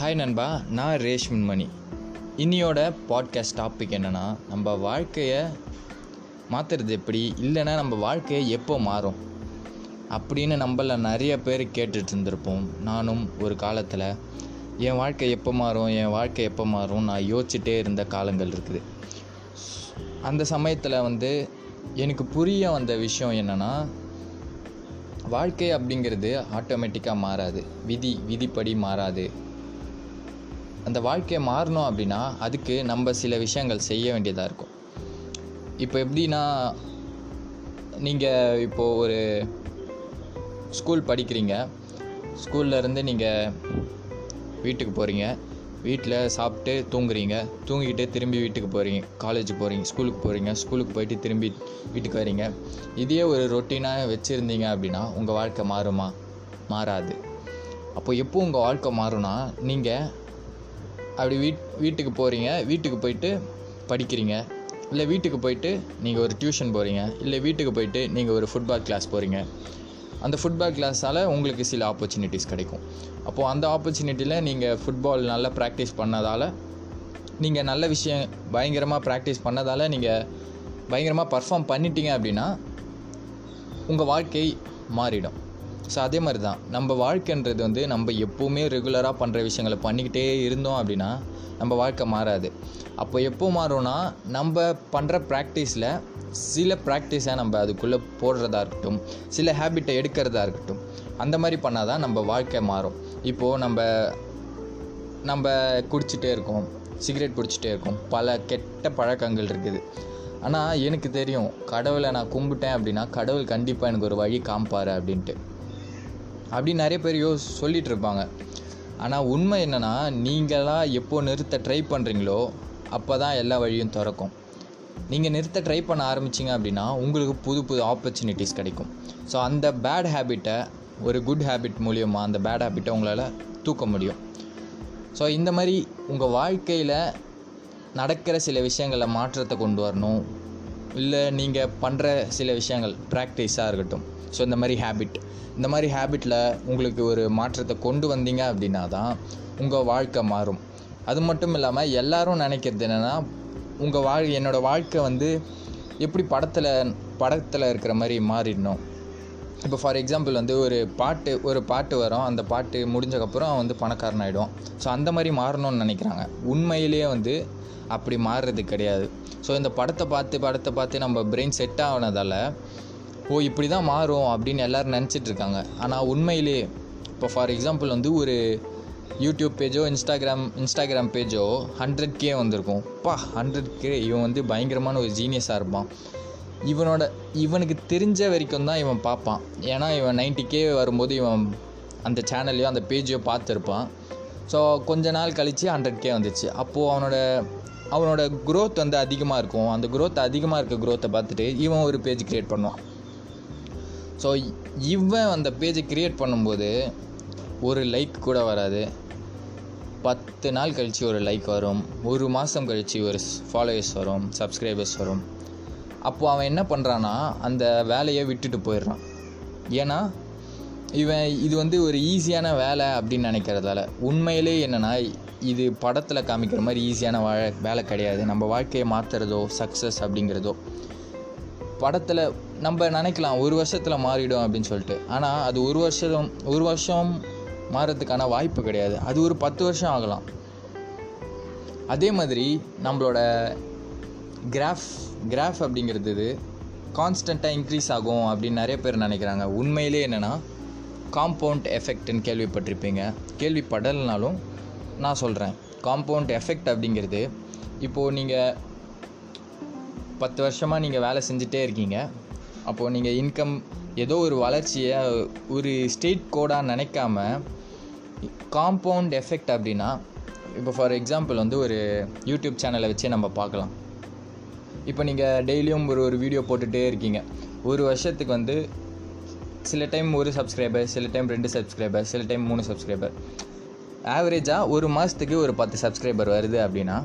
Hi நண்பா. நான் ரேஷ்மின் மணி. இன்னியோட podcast topic என்னென்னா நம்ம வாழ்க்கையை மாற்றுறது எப்படி? இல்லைன்னா நம்ம வாழ்க்கையை எப்போ மாறும்? அப்படின்னு நம்மள நிறைய பேர் கேட்டுட்டு இருந்திருப்போம். நானும் ஒரு காலத்தில் என் வாழ்க்கை எப்போ மாறும்? என் வாழ்க்கை எப்போ மாறும் நான் யோசிச்சுட்டே இருந்த காலங்கள் இருக்குது. அந்த சமயத்தில் வந்து எனக்கு புரிய வந்த விஷயம் என்னென்னா வாழ்க்கை அப்படிங்கிறது ஆட்டோமேட்டிக்காக மாறாது. விதி விதிப்படி மாறாது. அந்த வாழ்க்கையை மாறணும் அப்படின்னா அதுக்கு நம்ம சில விஷயங்கள் செய்ய வேண்டியதாக இருக்கும். இப்போ எப்படின்னா நீங்கள் இப்போது ஒரு ஸ்கூல் படிக்கிறீங்க. ஸ்கூல்லேருந்து நீங்கள் வீட்டுக்கு போகிறீங்க வீட்டில் சாப்பிட்டு தூங்குறீங்க. தூங்கிக்கிட்டு திரும்பி வீட்டுக்கு போகிறீங்க காலேஜ் போகிறீங்க ஸ்கூலுக்கு போகிறீங்க ஸ்கூலுக்கு போயிட்டு திரும்பி வீட்டுக்கு வரீங்க. இதே ஒரு ரொட்டீனாக வச்சுருந்தீங்க அப்படின்னா உங்கள் வாழ்க்கை மாறுமா? மாறாது. அப்போ எப்போ உங்கள் வாழ்க்கை மாறும்னா நீங்கள் அப்படி வீட் வீட்டுக்கு போகிறீங்க வீட்டுக்கு போயிட்டு படிக்கிறீங்க இல்லை வீட்டுக்கு போயிட்டு நீங்கள் ஒரு டியூஷன் போகிறீங்க இல்லை வீட்டுக்கு போயிட்டு நீங்கள் ஒரு ஃபுட்பால் கிளாஸ் போகிறீங்க அந்த ஃபுட்பால் கிளாஸால் உங்களுக்கு சில ஆப்பர்ச்சுனிட்டிஸ் கிடைக்கும். அப்போது அந்த ஆப்பர்ச்சுனிட்டியில் நீங்கள் ஃபுட்பால் நல்லா ப்ராக்டிஸ் பண்ணதால் நீங்கள் நல்ல விஷயம் பயங்கரமாக ப்ராக்டிஸ் பண்ணதால் நீங்கள் பயங்கரமாக பர்ஃபார்ம் பண்ணிட்டீங்க அப்படின்னா உங்கள் வாழ்க்கை மாறிடும். ஸோ அதே மாதிரி தான் நம்ம வாழ்க்கைன்றது வந்து நம்ம எப்போவுமே ரெகுலராக பண்ணுற விஷயங்களை பண்ணிக்கிட்டே இருந்தோம் அப்படின்னா நம்ம வாழ்க்கை மாறாது. அப்போ எப்போ மாறும்னா நம்ம பண்ணுற ப்ராக்டிஸில் சில ப்ராக்டிஸை நம்ம அதுக்குள்ளே போடுறதா இருக்கட்டும் சில ஹேபிட்டை எடுக்கிறதா இருக்கட்டும் அந்த மாதிரி பண்ணால் தான் நம்ம வாழ்க்கை மாறும். இப்போது நம்ம நம்ம குடிச்சிட்டே இருக்கோம் சிகரெட் பிடிச்சிட்டே இருக்கோம் பல கெட்ட பழக்கங்கள் இருக்குது. ஆனால் எனக்கு தெரியும் கடவுளை நான் கும்பிட்டேன் அப்படின்னா கடவுள் கண்டிப்பாக எனக்கு ஒரு வழி காமிப்பார் அப்படின்ட்டு. அப்படின்னு நிறைய பேர் யோ சொல்லிகிட்டு இருப்பாங்க. ஆனால் உண்மை என்னென்னா நீங்களாக எப்போ நிறுத்த ட்ரை பண்ணுறீங்களோ அப்போ தான் எல்லா வழியும் திறக்கும். நீங்கள் நிறுத்த ட்ரை பண்ண ஆரம்பிச்சிங்க அப்படின்னா உங்களுக்கு புது புது ஆப்பர்ச்சுனிட்டிஸ் கிடைக்கும். ஸோ அந்த பேட் ஹேபிட்டை ஒரு குட் ஹேபிட் மூலியமாக அந்த பேட் ஹேபிட்டை உங்களால் தூக்க முடியும். ஸோ இந்த மாதிரி உங்கள் வாழ்க்கையில் நடக்கிற சில விஷயங்களில் மாற்றத்தை கொண்டு வரணும். இல்லை நீங்கள் பண்ணுற சில விஷயங்கள் ப்ராக்டிஸாக இருக்கட்டும். ஸோ இந்த மாதிரி ஹேபிட் இந்த மாதிரி ஹேபிட்டில் உங்களுக்கு ஒரு மாற்றத்தை கொண்டு வந்தீங்க அப்படின்னா தான் உங்கள் வாழ்க்கை மாறும். அது மட்டும் இல்லாமல் எல்லோரும் நினைக்கிறது என்னென்னா உங்கள் வாழ் என்னோடய வாழ்க்கை வந்து எப்படி படத்தில் படத்தில் இருக்கிற மாதிரி மாறிடணும். இப்போ ஃபார் எக்ஸாம்பிள் வந்து ஒரு பாட்டு ஒரு பாட்டு வரும். அந்த பாட்டு முடிஞ்சக்கப்புறம் வந்து பணக்காரன் ஆகிடும் ஸோ அந்த மாதிரி மாறணும்னு நினைக்கிறாங்க. உண்மையிலேயே வந்து அப்படி மாறுறது கிடையாது. ஸோ இந்த படத்தை பார்த்து படத்தை பார்த்து நம்ம பிரெயின் செட் ஆனதால் ஓ இப்படி தான் மாறும் அப்படின்னு எல்லோரும் நினச்சிட்டு இருக்காங்க. ஆனால் உண்மையிலே இப்போ ஃபார் எக்ஸாம்பிள் வந்து ஒரு யூடியூப் பேஜோ இன்ஸ்டாகிராம் இன்ஸ்டாகிராம் பேஜோ ஹண்ட்ரட் கே வந்திருக்கும். பா ஹண்ட்ரட் கே இவன் வந்து பயங்கரமான ஒரு ஜீனியஸாக இருப்பான். இவனோட இவனுக்கு தெரிஞ்ச வரைக்கும் தான் இவன் பார்ப்பான். ஏன்னா இவன் நைன்டி கே வரும்போது இவன் அந்த சேனல்லையோ அந்த பேஜையோ பார்த்துருப்பான். ஸோ கொஞ்ச நாள் கழித்து ஹண்ட்ரட் கே வந்துச்சு. அப்போது அவனோட அவனோட க்ரோத் வந்து அதிகமாக இருக்கும். அந்த க்ரோத் அதிகமாக இருக்க க்ரோத்தை பார்த்துட்டு இவன் ஒரு பேஜ் க்ரியேட் பண்ணுவான். ஸோ இவன் அந்த பேஜை க்ரியேட் பண்ணும்போது ஒரு லைக் கூட வராது. பத்து நாள் கழித்து ஒரு லைக் வரும். ஒரு மாதம் கழித்து ஒரு ஃபாலோவர்ஸ் வரும். சப்ஸ்கிரைபர்ஸ் வரும். அப்போது அவன் என்ன பண்ணுறான்னா அந்த வேலையை விட்டுட்டு போயிடுறான். ஏன்னா இவன் இது வந்து ஒரு ஈஸியான வேலை அப்படின்னு நினைக்கிறதால. உண்மையிலே என்னென்னா இது படத்தில் காமிக்கிற மாதிரி ஈஸியான வாழ வேலை கிடையாது. நம்ம வாழ்க்கையை மாற்றுறதோ சக்ஸஸ் அப்படிங்கிறதோ. படத்தில் நம்ம நினைக்கலாம் ஒரு வருஷத்தில் மாறிடும் அப்படின்னு சொல்லிட்டு. ஆனால் அது ஒரு வருஷம் ஒரு வருஷம் மாறதுக்கான வாய்ப்பு கிடையாது. அது ஒரு பத்து வருஷம் ஆகலாம். அதே மாதிரி நம்மளோட கிராஃப் கிராஃப் அப்படிங்கிறது இது. கான்ஸ்டண்ட்டாக இன்க்ரீஸ் ஆகும் அப்படின்னு நிறைய பேர் நினைக்கிறாங்க. உண்மையிலே என்னென்னா காம்பவுண்ட் எஃபெக்ட்னு கேள்விப்பட்டிருப்பீங்க. கேள்விப்படலைனாலும் நான் சொல்கிறேன் காம்பவுண்ட் எஃபெக்ட் அப்படிங்கிறது இப்போது நீங்கள் பத்து வருஷமாக நீங்கள் வேலை செஞ்சுட்டே இருக்கீங்க. அப்போது நீங்கள் இன்கம் ஏதோ ஒரு வளர்ச்சியை ஒரு ஸ்டேட் கோடாக நினைக்காம காம்பவுண்ட் எஃபெக்ட் அப்படின்னா இப்போ ஃபார் எக்ஸாம்பிள் வந்து ஒரு யூடியூப் சேனலை வச்சே நம்ம பார்க்கலாம். இப்போ நீங்கள் டெய்லியும் ஒரு ஒரு வீடியோ போட்டுகிட்டே இருக்கீங்க. ஒரு வருஷத்துக்கு வந்து சில டைம் ஒரு சப்ஸ்கிரைபர் சில டைம் ரெண்டு சப்ஸ்கிரைபர் சில டைம் மூணு சப்ஸ்கிரைபர் ஆவரேஜாக ஒரு மாதத்துக்கு ஒரு பத்து சப்ஸ்கிரைபர் வருது அப்படின்னா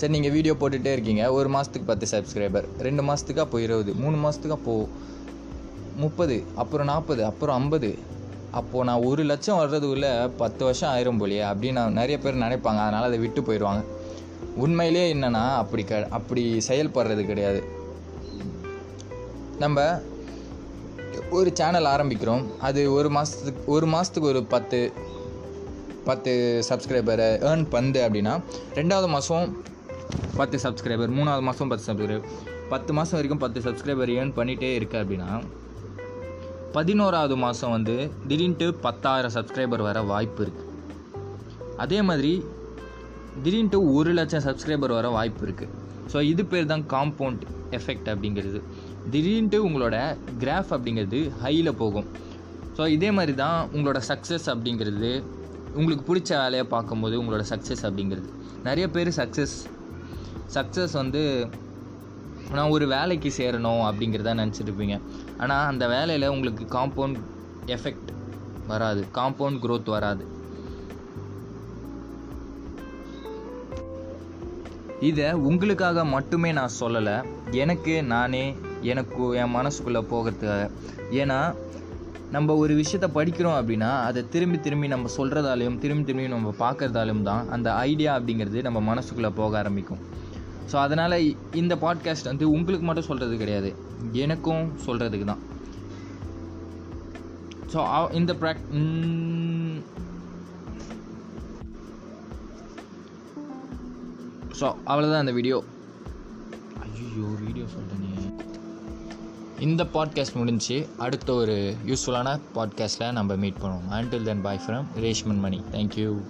சரி நீங்கள் வீடியோ போட்டுகிட்டே இருக்கீங்க. ஒரு மாதத்துக்கு பத்து சப்ஸ்கிரைபர் ரெண்டு மாதத்துக்கு அப்போ இருபது மூணு மாதத்துக்கு அப்போது முப்பது அப்புறம் நாற்பது அப்புறம் ஐம்பது. அப்போது நான் ஒரு லட்சம் வர்றதுக்குள்ளே பத்து வருஷம் ஆயிரும் போலியே அப்படின்னு நிறைய பேர் நினைப்பாங்க. அதனால் அதை விட்டு போயிடுவாங்க. உண்மையிலே என்னென்னா அப்படி க அப்படி செயல்படுறது கிடையாது. நம்ம ஒரு சேனல் ஆரம்பிக்கிறோம். அது ஒரு மாதத்துக்கு ஒரு மாதத்துக்கு ஒரு பத்து பத்து சப்ஸ்கிரைபரை ஏர்ன் பண்ணுது அப்படின்னா ரெண்டாவது மாதம் பத்து சப்ஸ்கிரைபர் மூணாவது மாதம் பத்து சப்ஸ்கிரைபர் பத்து மாதம் வரைக்கும் பத்து சப்ஸ்கிரைபர் ஏர்ன் பண்ணிகிட்டே இருக்கு அப்படின்னா பதினோராவது மாதம் வந்து திடீர்னுட்டு பத்தாயிரம் சப்ஸ்கிரைபர் வர வாய்ப்பு இருக்குது அதே மாதிரி திடீர்னுட்டு ஒரு லட்சம் சப்ஸ்கிரைபர் வர வாய்ப்பு இருக்குது ஸோ இது பேர் தான் காம்பவுண்ட் எஃபெக்ட் அப்படிங்கிறது. திடீர்னுட்டு உங்களோட கிராஃப் அப்படிங்கிறது ஹையில் போகும். ஸோ இதே மாதிரி தான் உங்களோட சக்ஸஸ் அப்படிங்கிறது உங்களுக்கு பிடிச்ச வேலையை பார்க்கும்போது உங்களோட சக்ஸஸ் அப்படிங்கிறது. நிறைய பேர் சக்ஸஸ் சக்ஸஸ் வந்து நான் ஒரு வேலைக்கு சேரணும் அப்படிங்கிறத நினச்சிட்ருப்பீங்க ஆனால் அந்த வேலையில் உங்களுக்கு காம்பவுண்ட் எஃபெக்ட் வராது. காம்பவுண்ட் க்ரோத் வராது. இதை உங்களுக்காக மட்டுமே நான் சொல்லலை. எனக்கு நானே எனக்கு என் மனசுக்குள்ளே போகிறதுக்காக. ஏன்னா நம்ம ஒரு விஷயத்த படிக்கிறோம் அப்படின்னா அதை திரும்பி திரும்பி நம்ம சொல்கிறதாலையும் திரும்பி திரும்பி நம்ம பார்க்குறதாலையும் தான் அந்த ஐடியா அப்படிங்கிறது நம்ம மனசுக்குள்ளே போக ஆரம்பிக்கும். ஸோ அதனால் இந்த பாட்காஸ்ட் வந்து உங்களுக்கு மட்டும் சொல்கிறது கிடையாது. எனக்கும் சொல்கிறதுக்கு தான் ஸோ இந்த ப்ராக் ஸோ அவ்வளோதான் அந்த வீடியோ ஐயோ வீடியோ சொல்கிறேனே இந்த பாட்காஸ்ட் முடிஞ்சு அடுத்த ஒரு யூஸ்ஃபுல்லான பாட்காஸ்ட்டில் நம்ம மீட் பண்ணுவோம். Until then bye from Reshman Mani thank you